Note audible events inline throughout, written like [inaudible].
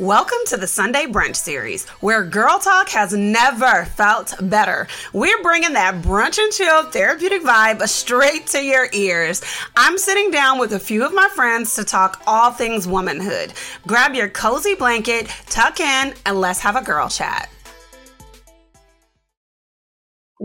Welcome to the Sunday Brunch Series, where Girl Talk has never felt better. We're bringing that brunch and chill therapeutic vibe straight to your ears. I'm sitting down with a few of my friends to talk all things womanhood. Grab your cozy blanket, tuck in, and let's have a girl chat.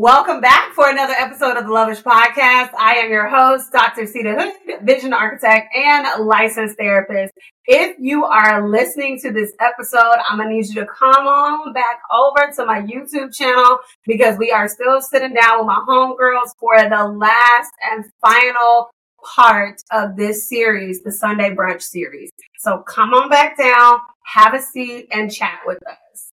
Welcome back for another episode of the Lavish Podcast. I am your host, Dr. Seida Hood, vision architect and licensed therapist. If you are listening to this episode, I'm gonna need you to come on back over to my YouTube channel because we are still sitting down with my homegirls for the last and final part of this series, the Sunday Brunch series. So come on back down, have a seat, and chat with us.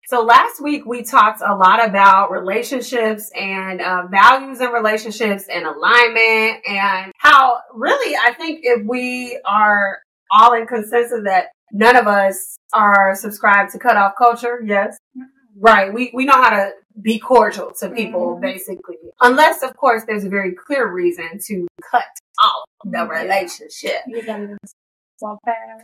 So last week we talked a lot about relationships and uh, values in relationships and alignment and how really I think if we are all in consensus that none of us are subscribed to cut off culture, yes, right. We we know how to be cordial to people mm-hmm. basically, unless of course there's a very clear reason to cut off the relationship.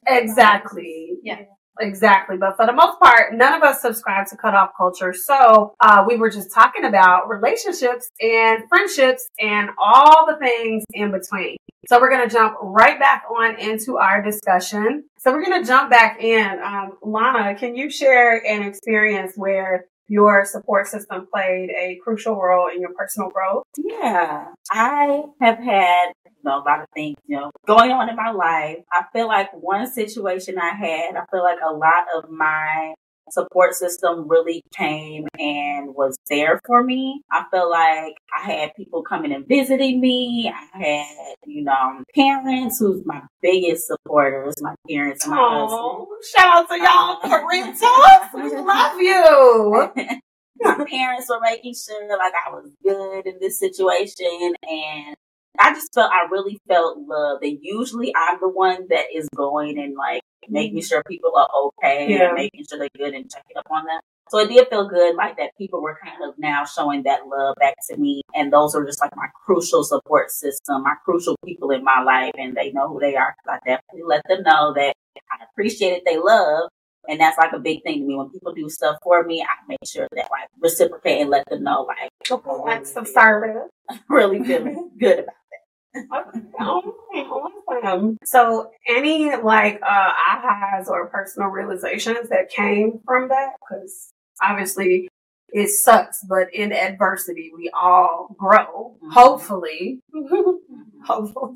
Exactly. Yeah. Exactly. But for the most part, none of us subscribe to cutoff culture. So, uh, we were just talking about relationships and friendships and all the things in between. So we're going to jump right back on into our discussion. So we're going to jump back in. Um, Lana, can you share an experience where your support system played a crucial role in your personal growth? Yeah, I have had know, a lot of things, you know, going on in my life. I feel like one situation I had, I feel like a lot of my support system really came and was there for me. I feel like I had people coming and visiting me. I had, you know, parents who's my biggest supporters, my parents, my husband. Shout out to y'all [laughs] parentals. we love you. [laughs] my parents were making sure like I was good in this situation and I just felt I really felt love. And usually I'm the one that is going and like making mm-hmm. sure people are okay yeah. and making sure they're good and checking up on them. So it did feel good, like that people were kind of now showing that love back to me. And those are just like my crucial support system, my crucial people in my life. And they know who they are. I definitely let them know that I appreciate it, they love. And that's like a big thing to me. When people do stuff for me, I make sure that like reciprocate and let them know like, like some service. [laughs] really feeling good about so any like uh ahas or personal realizations that came from that? Because obviously it sucks but in adversity we all grow mm-hmm. hopefully. [laughs] Hopefully.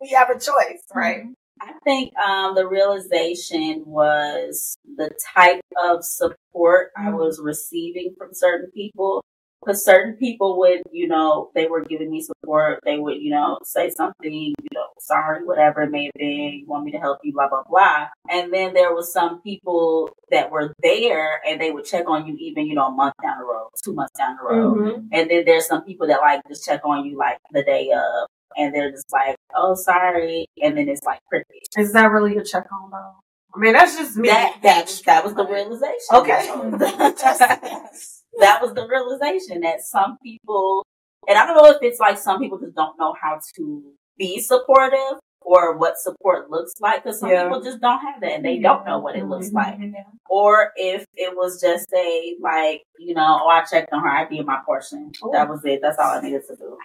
We have a choice right? I think um, the realization was the type of support I mm-hmm. was receiving from certain people because certain people would, you know, they were giving me support. They would, you know, say something, you know, sorry, whatever it may have been, you want me to help you, blah, blah, blah. And then there was some people that were there and they would check on you even, you know, a month down the road, two months down the road. Mm-hmm. And then there's some people that like just check on you like the day of and they're just like, oh, sorry. And then it's like cricket. Is that really a check on though? I mean, that's just me. That, that, that was the realization. Okay. [laughs] that was the realization that some people, and I don't know if it's like some people just don't know how to be supportive or what support looks like because some yeah. people just don't have that and they don't know what it looks mm-hmm. like. Or if it was just a like, you know, oh I checked on her, I did my portion. Ooh. That was it. That's all I needed to do.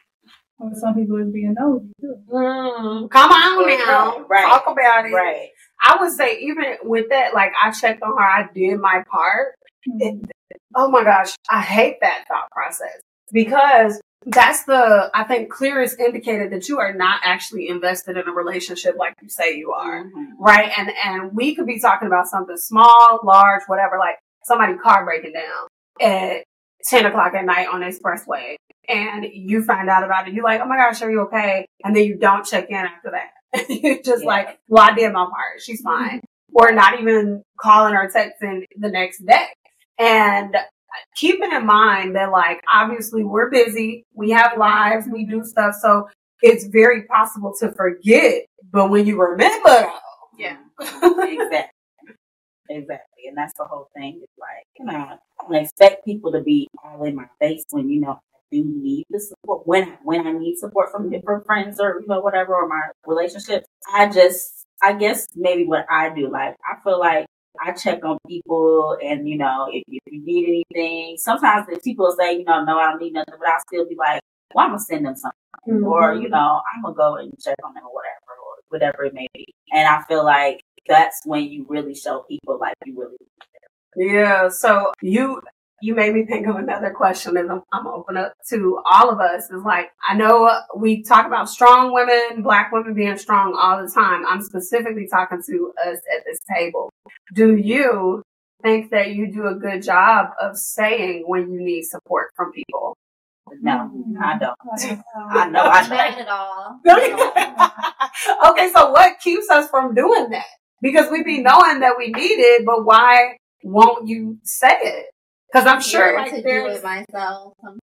Or some people would be nosy too. Mm, come on now. Right. Talk about it. Right. I would say even with that, like I checked on her, I did my part. Mm-hmm. It, oh my gosh, I hate that thought process because that's the, I think, clearest indicator that you are not actually invested in a relationship like you say you are. Mm-hmm. Right. And, and we could be talking about something small, large, whatever, like somebody car breaking down at 10 o'clock at night on the expressway and you find out about it. You're like, oh my gosh, are you okay? And then you don't check in after that. [laughs] You're just yeah. like, well, I did my part. She's fine. Mm-hmm. Or not even calling or texting the next day. And keeping in mind that like obviously we're busy, we have lives, we do stuff, so it's very possible to forget. But when you remember, yeah, [laughs] exactly, exactly, and that's the whole thing. It's like you know, I don't expect people to be all in my face when you know I do need the support when when I need support from different friends or you know whatever or my relationships. I just I guess maybe what I do like I feel like I check on people and, you know, if, if you need anything, sometimes if people say, you know, no, I don't need nothing, but I'll still be like, well, I'm going to send them something. Mm-hmm. Or, you know, I'm going to go and check on them or whatever, or whatever it may be. And I feel like that's when you really show people like you really yeah. So you you made me think of another question and I'm, I'm open up to all of us is like, I know we talk about strong women, black women being strong all the time. I'm specifically talking to us at this table. Do you think that you do a good job of saying when you need support from people? No, I don't. I know I don't. at all. [laughs] okay, so what keeps us from doing that? Because we be knowing that we need it, but why won't you say it? Because I'm sure like, to do it myself sometimes.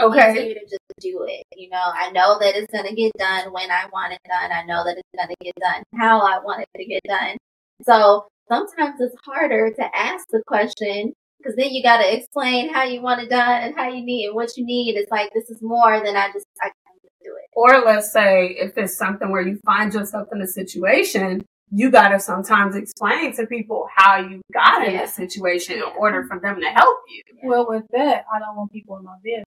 Okay. to just do it. You know, I know that it's gonna get done when I want it done. I know that it's gonna get done how I want it to get done. So sometimes it's harder to ask the question because then you got to explain how you want it done and how you need it, what you need. It's like this is more than I just I can do it. Or let's say if it's something where you find yourself in a situation you got to sometimes explain to people how you got in this situation in order for them to help you. Well, with that, I don't want people in my business.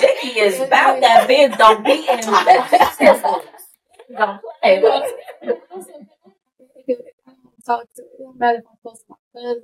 Vicky is about that biz. Don't be in my business. Don't play. Talk to them. Matter if I'm close to my cousin,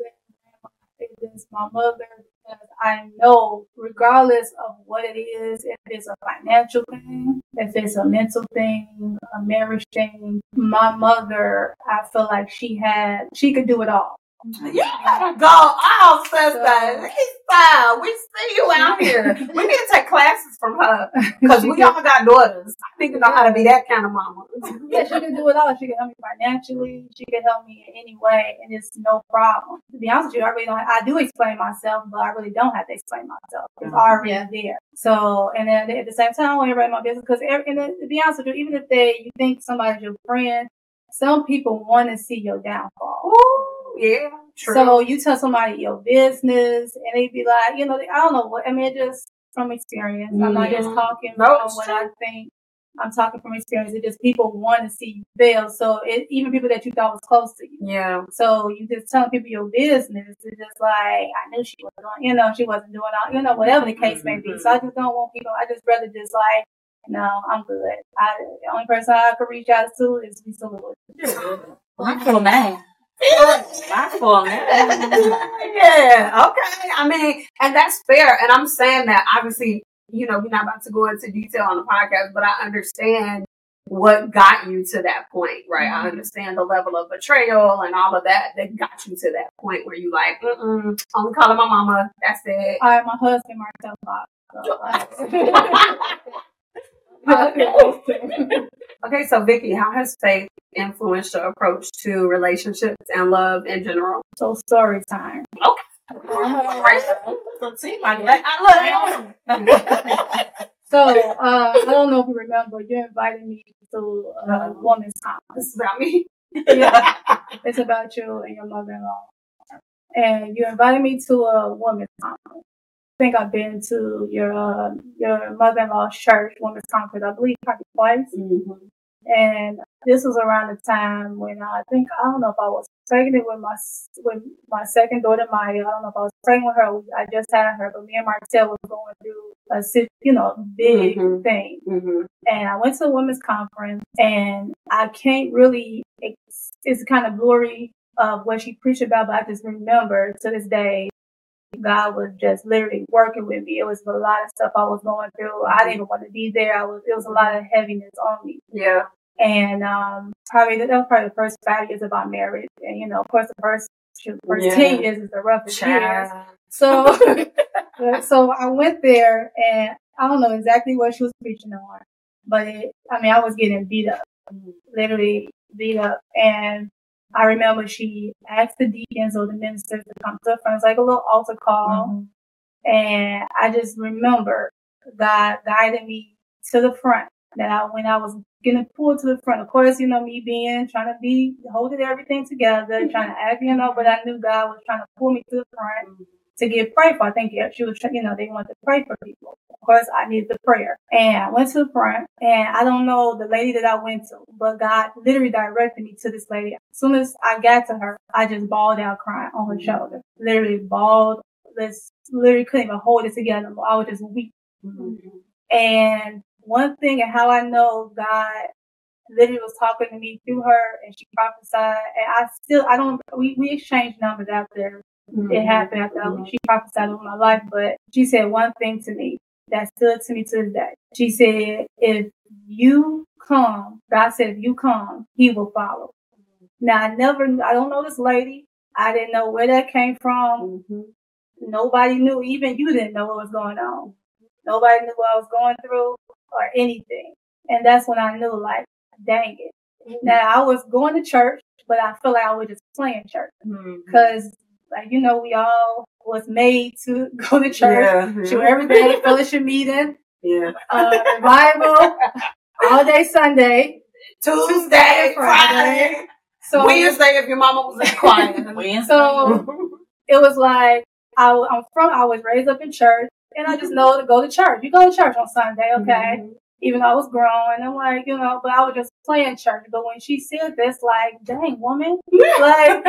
it's my mother, because I know, regardless of what it is, if it's a financial thing, if it's a mental thing, a marriage thing, my mother, I feel like she had, she could do it all. Yeah, go all sister. Style. We see you out here. We need to take classes from her because we all got daughters. I think you know how to be that kind of mama. yeah, she can do it all. She can help me financially. She can help me in any way, and it's no problem. To be honest with you, I really don't. I do explain myself, but I really don't have to explain myself. It's uh-huh. already yeah. there. So, and then at the same time, I want to run my business because, and then, to be honest with you, even if they you think somebody's your friend, some people want to see your downfall. Ooh. Yeah. True. So you tell somebody your business and they'd be like, you know, I don't know what, I mean, just from experience. Mm-hmm. I'm not just mm-hmm. talking no, from what true. I think. I'm talking from experience. It just people want to see you fail. So it, even people that you thought was close to you. Yeah. So you just telling people your business. It's just like, I knew she was doing, you know, she wasn't doing all, you know, whatever the case may be. So I just don't want people, I just rather just like, no, I'm good. I, the only person I could reach out to is Lisa Lewis. Wonderful name. My fault. yeah. Okay. I mean, and that's fair. And I'm saying that obviously, you know, we're not about to go into detail on the podcast, but I understand what got you to that point, right? Mm-hmm. I understand the level of betrayal and all of that that got you to that point where you like, mm-mm, only calling my mama. That's it. All right, my husband, Marcel Fox. okay. [laughs] okay, so Vicky, how has faith influenced your approach to relationships and love in general? So story time. Okay. [laughs] so uh, I don't know if you remember, you invited me to a uh, woman's conference. It's about me. [laughs] yeah, it's about you and your mother-in-law. And you invited me to a woman's conference think I've been to your uh, your mother-in-law's church, Women's Conference, I believe, probably twice. Mm-hmm. And this was around the time when I think I don't know if I was pregnant with my with my second daughter Maya. I don't know if I was pregnant with her. I just had her, but me and Martell was going through a you know big mm-hmm. thing. Mm-hmm. And I went to a women's conference, and I can't really. It's, it's kind of blurry of what she preached about, but I just remember to this day God was just literally working with me. It was a lot of stuff I was going through. I didn't want to be there. I was, it was a lot of heaviness on me. Yeah. And, um, probably that was probably the first five years of our marriage. And, you know, of course, the first, first yeah. 10 years is the roughest years. So, [laughs] so I went there and I don't know exactly what she was preaching on, but it, I mean, I was getting beat up, literally beat up. And I remember she asked the deacons or the ministers to come to the front. It's like a little altar call. Mm-hmm. And I just remember God guided me to the front. That I, when I was getting pulled to the front, of course, you know, me being, trying to be, holding everything together, trying to act, you know, but I knew God was trying to pull me to the front mm-hmm. To get prayed for. I think yeah, she was, you know, they wanted to pray for people. Of course, I needed the prayer. And I went to the front and I don't know the lady that I went to, but God literally directed me to this lady. As soon as I got to her, I just bawled out crying on her shoulder. Literally bawled. This literally couldn't even hold it together. I was just weak. Mm-hmm. And one thing and how I know God literally was talking to me through her and she prophesied and I still I don't we, we exchanged numbers after it happened after Mhm. she prophesied over my life, but she said one thing to me that stood to me to this day. She said, if you come, God said, if you come, he will follow. Now I never, I don't know this lady. I didn't know where that came from. Mhm. Nobody knew, even you didn't know what was going on. Nobody knew what I was going through or anything. And that's when I knew, like, dang it. Now I was going to church, but I feel like I was just playing church Mhm. because, like, you know, we all was made to [laughs] go to church. Yeah. Shoot every day, [laughs] fellowship meeting, Yeah. uh, Bible, all day Sunday. Tuesday, Friday. Friday, So Wednesday if your mama was in choir. [laughs] Wednesday. So it was like I, am from. I was raised up in church, and I just know to go to church. You go to church on Sunday, okay? Mhm. Even though I was grown, I'm like, you know, but I was just playing church. But when she said this, like, dang, woman, like,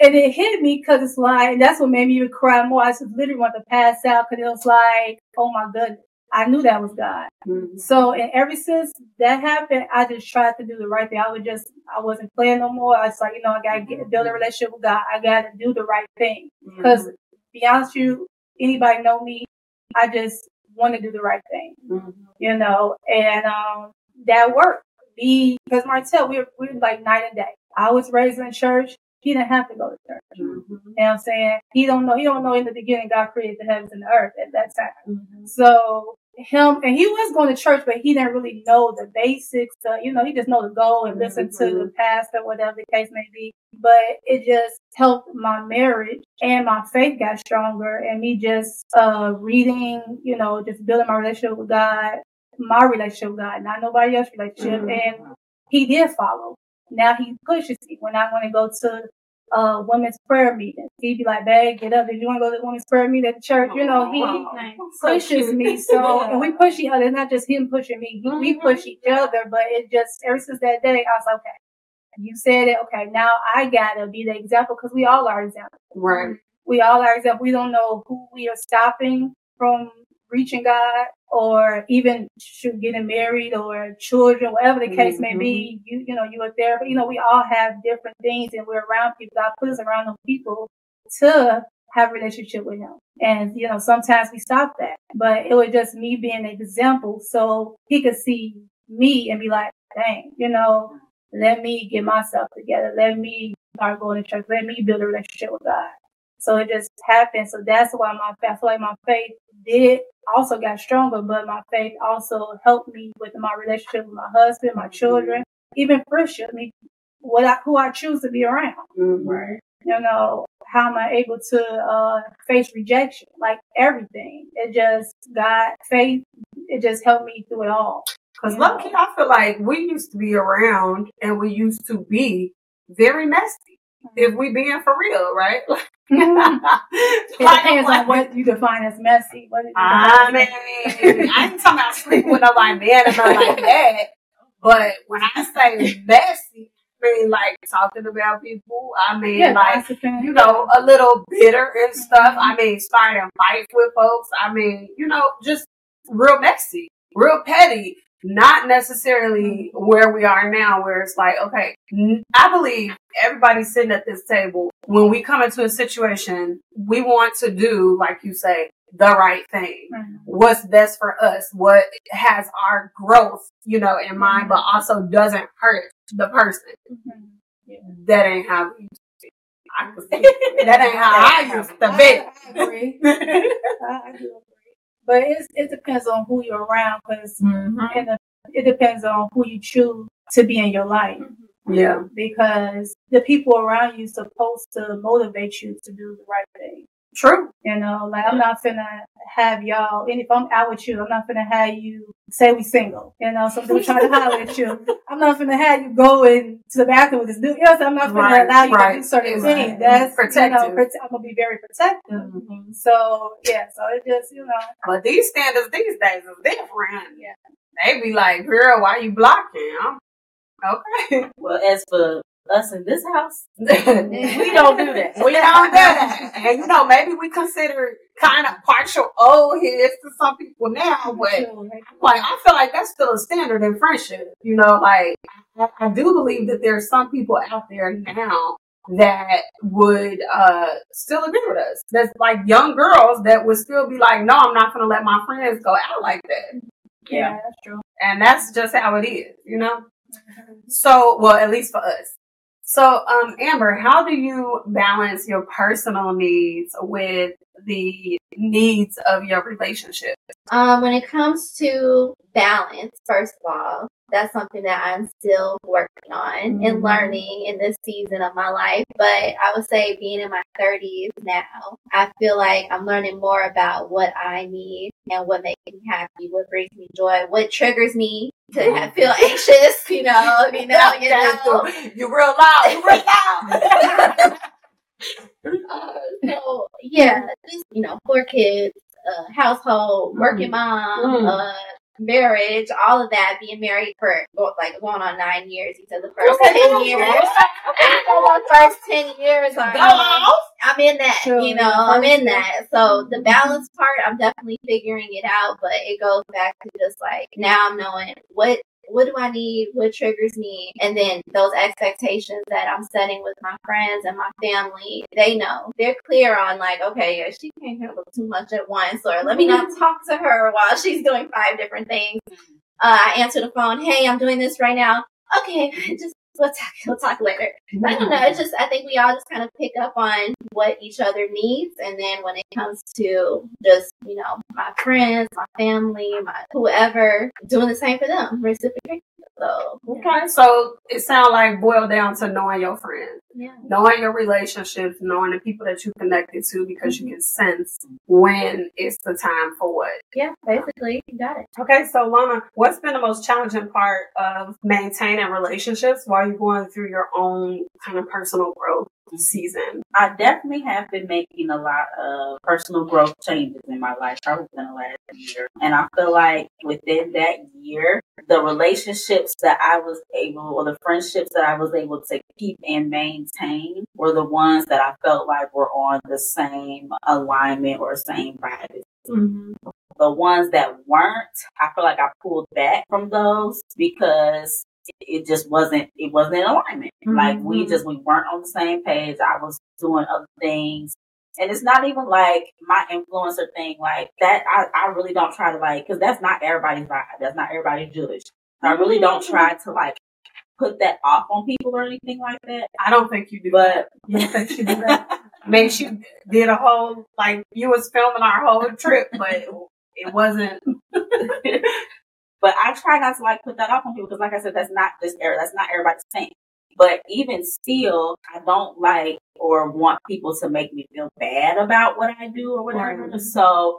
and it hit me because it's like and that's what made me even cry more. I just literally want to pass out because it was like, oh my goodness, I knew that was God. Mhm. So, and ever since that happened, I just tried to do the right thing. I was just, I wasn't playing no more. I was like, you know, I gotta get, build a relationship with God. I gotta do the right thing. Because, be honest with you, anybody know me, I just want to do the right thing, Mhm. you know, and, um, that worked. Me, because Martell, we were, we were like night and day. I was raised in church. He didn't have to go to church. Mhm. You know what I'm saying? He don't know, he don't know in the beginning God created the heavens and the earth at that time. Mhm. So him and he was going to church, but he didn't really know the basics. Uh, you know, he just know to go and listen to the pastor, whatever the case may be. But it just helped my marriage and my faith got stronger, and me just uh reading, you know, just building my relationship with God, my relationship with God, not nobody else's relationship, Mhm. and he did follow. Now he pushes me when I want to go to uh women's prayer meeting. He'd be like, "Babe, get up. Did you want to go to the women's prayer meeting at the church?" You know, he pushes me so and we push each other. It's not just him pushing me. He- We Mhm. push each other, but it just ever since that day, I was like, okay, you said it. Okay, now I gotta be the example because we all are examples. Right. We all are example. We don't know who we are stopping from reaching God or even getting married or children, whatever the case may be. Mm-hmm. You you know you are there, but you know we all have different things and we're around people. God put us around those people to have a relationship with him. And, you know, sometimes we stop that, but it was just me being an example so he could see me and be like, dang, you know, let me get myself together. Let me start going to church. Let me build a relationship with God. So it just happened. So that's why my, I feel like my faith did also got stronger, but my faith also helped me with my relationship with my husband, my children, even friendship, me, what I, who I choose to be around Mhm. Right. you know, how am I able to uh, face rejection? Like everything. It just, God, faith, it just helped me through it all. Because You low know. key, I feel like we used to be around and we used to be very messy. If we being for real, right? [laughs] Mhm. It depends like, on what you define as messy. What I as mean, I ain't talking about sleeping with nobody man or nothing like that. But when I say messy, I mean like talking about people. I mean yeah, like you know, a little bitter and stuff. I mean, starting fights with folks. I mean, you know, just real messy, real petty. Not necessarily where we are now, where it's like, okay, I believe everybody sitting at this table, when we come into a situation, we want to do, like you say, the right thing. Mhm. What's best for us, what has our growth, you know, in mind, but also doesn't hurt the person. Mhm. Yeah. That ain't how we used to be. I can see that ain't how [laughs] I used to be. I agree. [laughs] I agree. But it's, it depends on who you're around because Mhm. it depends on who you choose to be in your life. Yeah. because the people around you are supposed to motivate you to do the right thing. True. You know, like I'm not finna have y'all, and if I'm out with you, I'm not finna have you say we single. You know, somebody trying to holler at you. [laughs] I'm not finna have you go in to the bathroom with this dude. You know, so I'm not finna Right, allow you right, to do certain right. things. That's You Protective. know, prote- I'm gonna be very protective. Mm-hmm. So yeah, so it just you know, But these standards these days is different. Yeah. They be like, girl, why you blocking? I'm- Okay. Well, as for us in this house, [laughs] we don't do that. We don't do that. [laughs] And you know, maybe we consider kind of partial old heads to some people now, but like I feel like that's still a standard in friendship. You know, like I, I do believe that there's some people out there now that would uh still agree with us. That's like young girls that would still be like, no, I'm not gonna let my friends go out like that. yeah, that's true. And that's just how it is, you know? So, well, at least for us. So, um, Amber, how do you balance your personal needs with the needs of your relationship? Um, when it comes to balance, first of all, that's something that I'm still working on and Mhm. learning in this season of my life. But I would say being in my 30s now, I feel like I'm learning more about what I need and what makes me happy, what brings me joy, what triggers me [laughs] to have, feel anxious, you know, you know, you know. You real loud. you're real loud. [laughs] Uh, so yeah, you know, four kids, uh, household, working mom, Mm. uh, marriage, all of that. Being married for like going on nine years. He said the first Okay, ten okay. years. the first ten years, Go I'm. I'm in that. Sure, You know, I'm in that. So the balance part, I'm definitely figuring it out. But it goes back to just like now I'm knowing what what do I need? What triggers me? And then those expectations that I'm setting with my friends and my family, they know. They're clear on like, okay, yeah, she can't handle too much at once, or let me not talk to her while she's doing five different things. Uh, I answer the phone, hey, I'm doing this right now. Okay, [laughs] just we'll talk, [laughs] we'll talk later. I don't know. It's just I think we all just kind of pick up on what each other needs, and then when it comes to just you know my friends, my family, my whoever, doing the same for them, reciprocating. So Okay, so it sounds like boiled down to knowing your friends, yeah, knowing your relationships, knowing the people that you connected to because you mm-hmm. can sense when it's the time for what. yeah, basically you got it. Okay, so Lana, what's been the most challenging part of maintaining relationships while you're going through your own kind of personal growth season? I definitely have been making a lot of personal growth changes in my life, probably in the last year. And I feel like within that year, the relationships that I was able, or the friendships that I was able to keep and maintain, were the ones that I felt like were on the same alignment or same vibe. The ones that weren't, I feel like I pulled back from those because it just wasn't it wasn't in alignment. Like we Mhm. just we weren't on the same page. I was doing other things. And it's not even like my influencer thing, like that. I, I really don't try to like, cause that's not everybody's vibe. That's not everybody's judge. I really don't try to like put that off on people or anything like that. I don't think you do But You don't think you do that? [laughs] Maybe she did a whole like you was filming our whole trip, but it, it wasn't. [laughs] but I try not to like put that off on people because, like I said, that's not just air. That's not everybody's thing. But even still, I don't like or want people to make me feel bad about what I do or whatever. Right. So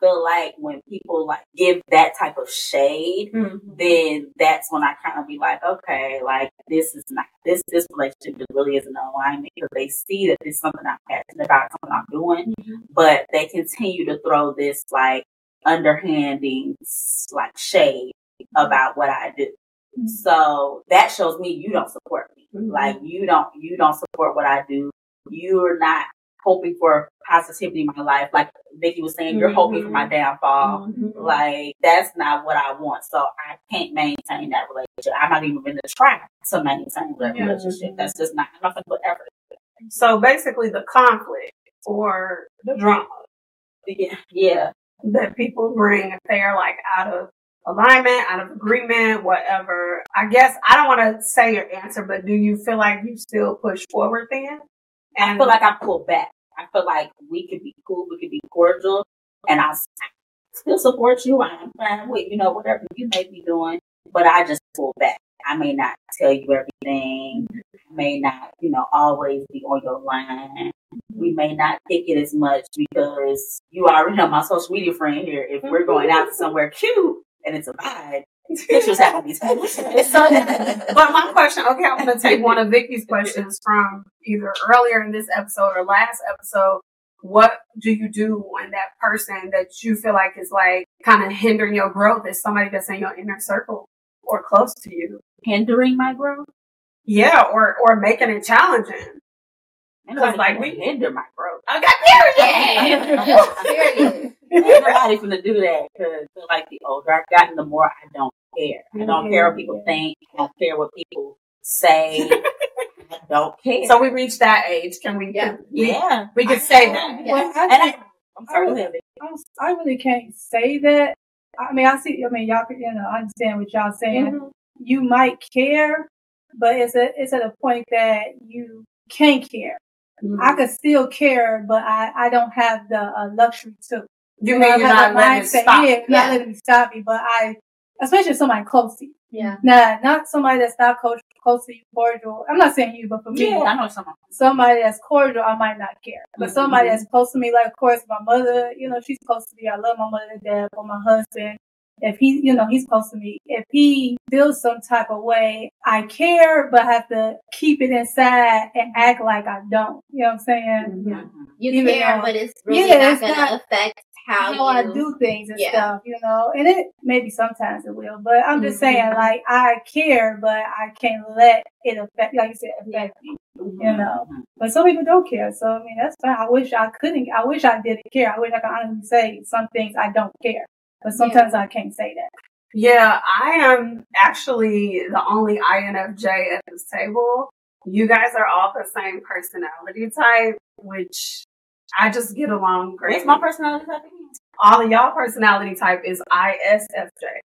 feel like when people like give that type of shade, mm-hmm. then that's when I kind of be like, okay, like this is not this this relationship really isn't alignment because they see that this is something I'm passionate about, something I'm doing, mm-hmm. but they continue to throw this like underhanding like shade mm-hmm. about what I do. So that shows me you don't support me. Mhm. Like you don't you don't support what I do. You're not hoping for positivity in my life. Like Vicky was saying, you're hoping for my mm-hmm. downfall. Mm-hmm. Like that's not what I want. So I can't maintain that relationship. I'm not even going to try to maintain that Yeah. relationship. That's just not nothing but effort. So basically, the conflict or the mm-hmm. drama Yeah, yeah. that people bring if they're like out of alignment, out of agreement, whatever. I guess I don't want to say your answer, but do you feel like you still push forward then? I feel like I pull back. I feel like we could be cool, we could be cordial, and I still support you. I'm fine with you know whatever you may be doing, but I just pull back. I may not tell you everything. I may not, you know, always be on your line. we may not pick it as much because you already know my social media friend here. If we're going out to somewhere cute and it's a vibe, pictures have to be taken. So, [laughs] but my question, okay, I'm going to take one of Vicky's questions from either earlier in this episode or last episode. What do you do when that person that you feel like is like kind of hindering your growth is somebody that's in your inner circle or close to you? Hindering my growth? Yeah, or or making it challenging. Because like we hinder my growth. Okay, Period. [laughs] Ain't nobody gonna do that because like the older I've gotten, the more I don't care. I don't care what people think. I don't care what people say. [laughs] I don't care. So we reached that age. Can we? Yeah. we, yeah, we could say that. Yeah. Well, I, And I, I'm sorry, go ahead, Vicky. I, I really can't say that. I mean, I see. I mean, y'all, you know, I understand what y'all saying. Mhm. You might care, but it's a it's at a point that you can't care. Mm-hmm. I could still care, but I I don't have the uh, luxury to. You I mean you're have not a letting it mindset, stop? Yeah, not Yeah. letting me stop me, but I, especially if somebody close to you. Yeah. Nah, not somebody that's not close, close to you, cordial. I'm not saying you, but for me, Yeah, I know someone. somebody that's cordial, I might not care. But Mhm. somebody that's close to me, like of course my mother, you know, she's close to me. I love my mother to death, or my husband. If he, you know, he's close to me. If he feels some type of way, I care, but I have to keep it inside and act like I don't. You know what I'm saying? Mhm. You Even care, though- but it's really Yeah, not it's going not to affect how, How I do things and Yeah. stuff, you know, and it maybe sometimes it will, but I'm just Mhm. saying, like I care, but I can't let it affect, like you said, affect me. You know. But some people don't care. So I mean that's fine. I wish I couldn't I wish I didn't care. I wish I could honestly say some things I don't care. But sometimes I can't say that. Yeah, I am actually the only INFJ at this table. You guys are all the same personality type, which I just get along great. What's my personality type all of y'all personality type is ISFJ.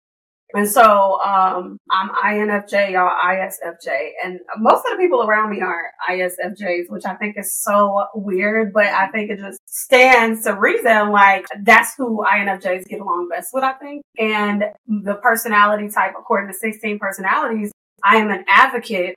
And so, um, I'm INFJ, y'all ISFJ, and most of the people around me are ISFJs, which I think is so weird, but I think it just stands to reason. Like, that's who INFJs get along best with, I think. And the personality type, according to 16 personalities, I am an advocate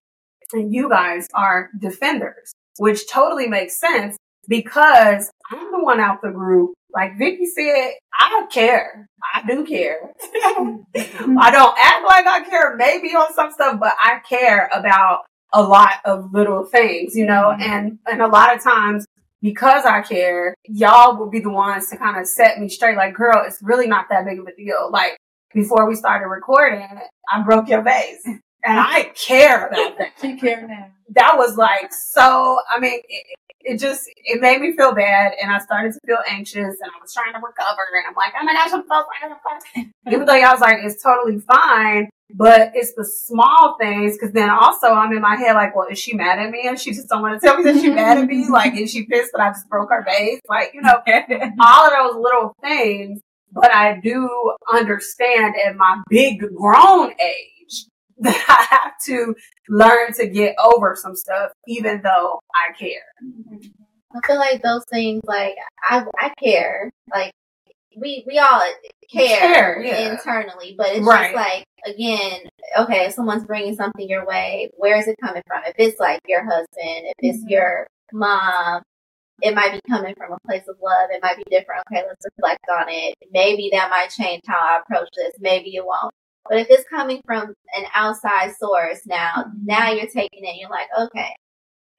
and you guys are defenders, which totally makes sense because I'm the one out the group. Like Vicky said, I don't care. I do care. [laughs] I don't act like I care maybe on some stuff, but I care about a lot of little things, you know, mm-hmm. and, and a lot of times because I care, y'all will be the ones to kind of set me straight. Like, girl, it's really not that big of a deal. Like before we started recording, I broke your vase and I care about that [laughs] She care now. that was like so i mean it, it just it made me feel bad and i started to feel anxious and i was trying to recover and i'm like oh my gosh i'm so fine. [laughs] even though i was like it's totally fine but it's the small things because then also i'm in my head like well is she mad at me and she just don't want to tell me that she's mad at me [laughs] like is she pissed that i just broke her vase like you know all of those little things but i do understand at my big grown age [laughs] that I have to learn to get over some stuff, even though I care. I feel like those things, like I, I care. Like we, we all care, Care, yeah. internally, but it's Right. just like again, okay, if someone's bringing something your way, where is it coming from? If it's like your husband, if it's Mhm. your mom, it might be coming from a place of love. It might be different. Okay, let's reflect on it. Maybe that might change how I approach this. Maybe it won't. But if it's coming from an outside source, now mm-hmm. now you're taking it. You're like, okay,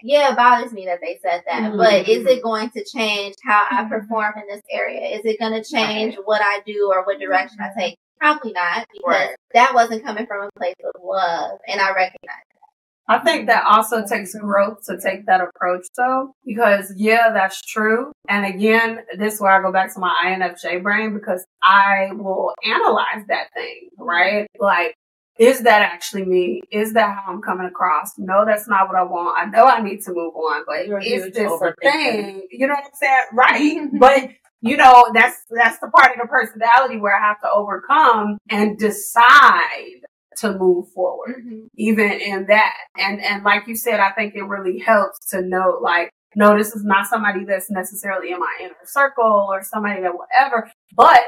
yeah, it bothers me that they said that, mm-hmm. but is mm-hmm. it going to change how I perform in this area? Is it going to change what I do or what direction I take? Probably not, because Right. that wasn't coming from a place of love, and I recognize. I think that also takes growth to take that approach though, because yeah, that's true. And again, this is where I go back to my INFJ brain because I will analyze that thing, right? Like, is that actually me? Is that how I'm coming across? No, that's not what I want. I know I need to move on, but You're is this a thing? You know what I'm saying? Right. [laughs] but you know, that's, that's the part of the personality where I have to overcome and decide to move forward even in that. And and like you said, I think it really helps to know, like, no, this is not somebody that's necessarily in my inner circle or somebody that whatever, but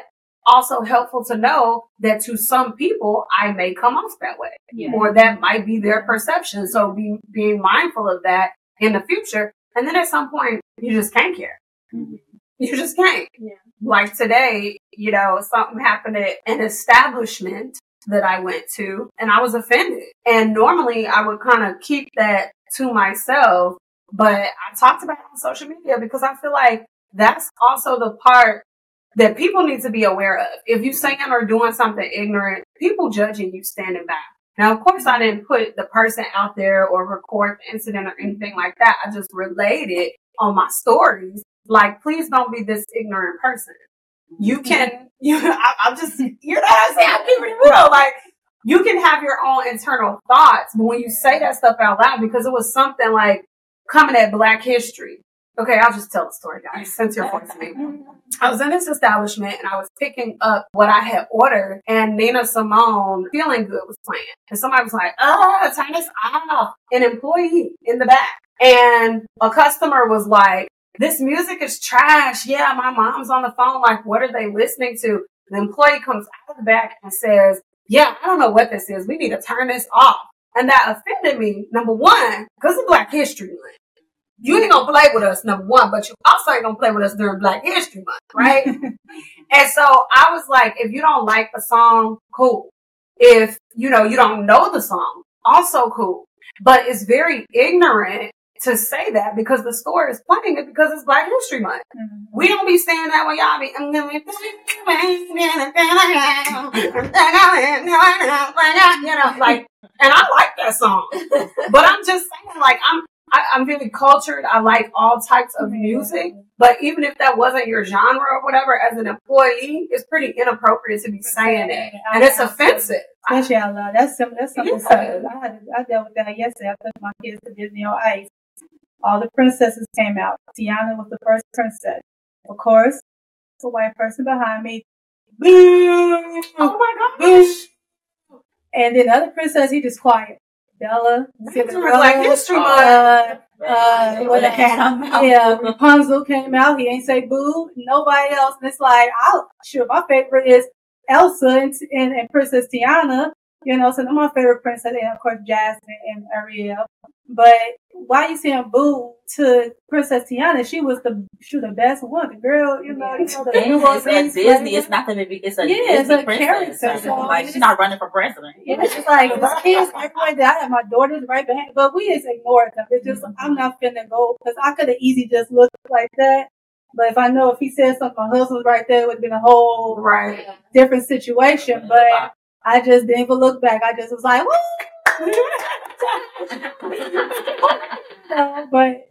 also helpful to know that to some people I may come off that way. Yeah. Or that might be their perception. So be being mindful of that in the future. And then at some point, you just can't care. Mm-hmm. You just can't. Yeah. Like today, you know, something happened at an establishment that I went to and I was offended. And normally I would kind of keep that to myself, but I talked about it on social media because I feel like that's also the part that people need to be aware of. If you saying or doing something ignorant, people judging you standing back. Now, of course, I didn't put the person out there or record the incident or anything like that. I just relayed it on my stories. Like, please don't be this ignorant person. You can, [laughs] you, I, I'm just, you know what I'm saying? I'm keeping it real. Like, you can have your own internal thoughts, but when you say that stuff out loud, because it was something like coming at Black History. Okay, I'll just tell the story, guys, since you're forcing me. [laughs] I was in this establishment and I was picking up what I had ordered and Nina Simone Feeling Good was playing. And somebody was like, oh, turn this off. An employee in the back. And a customer was like, this music is trash. Yeah, my mom's on the phone. Like, what are they listening to? The employee comes out of the back and says, yeah, I don't know what this is. We need to turn this off. And that offended me, number one, because of Black History Month. You ain't gonna play with us, number one, but you also ain't gonna play with us during Black History Month, right? [laughs] and so I was like, if you don't like the song, cool. If, you know, you don't know the song, also cool. But it's very ignorant to say that because the store is playing it because it's Black History Month. Mhm. We don't be saying that when y'all be. You know, like, and I like that song, but I'm just saying, like, I'm. I, I'm really cultured. I like all types of music, but even if that wasn't your genre or whatever, as an employee, it's pretty inappropriate to be saying it, and it's offensive. Especially out loud. That's some, that's something. Yeah. I had I dealt with that yesterday. I took my kids to Disney on Ice. All the princesses came out. Tiana was the first princess. Of course, the white person behind me. Boo! Oh my gosh! And then the other princess, he just quiet. Bella, Cinderella, Black History uh, uh, With a hat yeah, Rapunzel came out. He ain't say boo. Nobody else. And it's like, I sure my favorite is Elsa and, and, and Princess Tiana. You know, so my favorite princess, and of course Jasmine and Ariel. But why you saying boo to Princess Tiana? She was the she was the best one. The girl, you know, you know the it's Orleans Disney. It's not the movie. It's a Yeah, it's Disney a princess. character, So, like she's not running for president. Yeah, it's just like the kids everywhere that I have my daughters right behind, but we just ignore them. It's just I'm not finna go because I could have easily just looked like that. But if I know if he said something, my husband right there, it would have been a whole Right. different situation. But I just didn't even look back. I just was like! Uh, but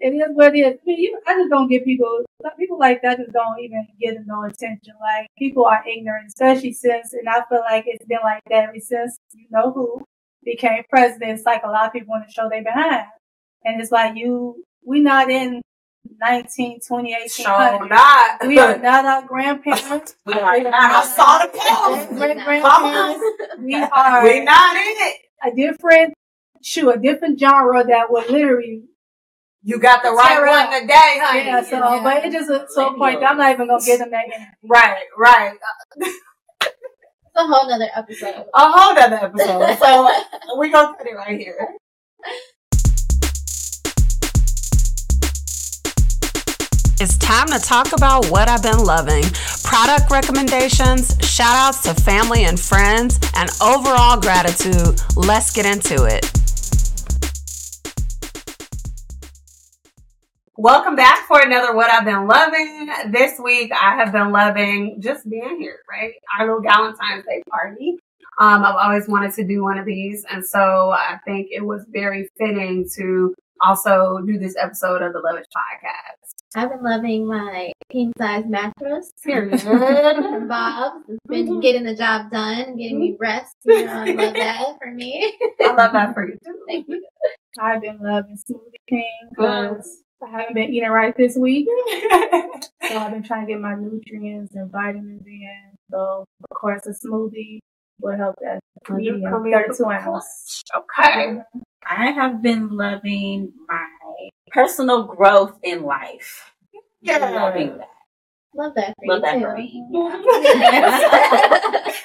it is what it is. I mean, you, I just don't get people, people like that just don't even get no attention. Like, people are ignorant, especially since, and I feel like it's been like that ever since, you know who became president. It's like a lot of people want to show they behind. And it's like, you, we not in 19, 20, 1800. So not. We are not our grandparents. [laughs] We are not. I saw the pills. Great Come grandparents. We are We not in it. a different, shoot, a different genre that would literally You got the right Tear one up. today, honey. Yeah, so but it just uh, at some point I'm not even gonna get them that. Right, right. It's a whole nother episode. A whole nother episode. So [laughs] we're gonna put it right here. It's time to talk about what I've been loving. Product recommendations, shout outs to family and friends, and overall gratitude. Let's get into it. Welcome back for another What I've Been Loving. This week I have been loving just being here, right? Our little Valentine's Day party. Um, I've always wanted to do one of these, and so I think it was very fitting to also do this episode of the Lavish Podcast. I've been loving my king size mattress. Period. from [laughs] Bob's. It's been mm-hmm. getting the job done, getting me rest. You know, I love [laughs] that for me. I love that for you too. [laughs] Thank you. I've been loving Smoothie King because I haven't been eating right this week. So I've been trying to get my nutrients and vitamins in. So of course a smoothie will help that medium thirty two ounce. Okay. Mm-hmm. I have been loving my personal growth in life. Yeah. Loving that. Love that for Love you that too. for me.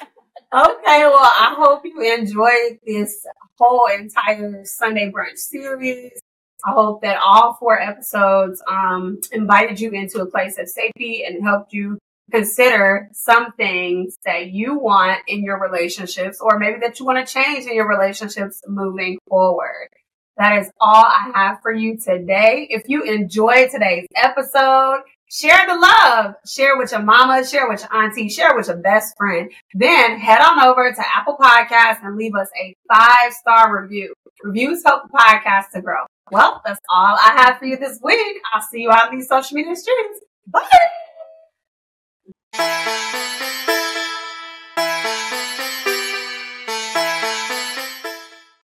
[laughs] Okay, well, I hope you enjoyed this whole entire Sunday brunch series. I hope that all four episodes um, invited you into a place of safety and helped you consider some things that you want in your relationships or maybe that you want to change in your relationships moving forward. That is all I have for you today. If you enjoyed today's episode, share the love. Share with your mama, share with your auntie, share with your best friend. Then head on over to Apple Podcasts and leave us a five star review. Reviews help the podcast to grow. Well, that's all I have for you this week. I'll see you on these social media streams. Bye.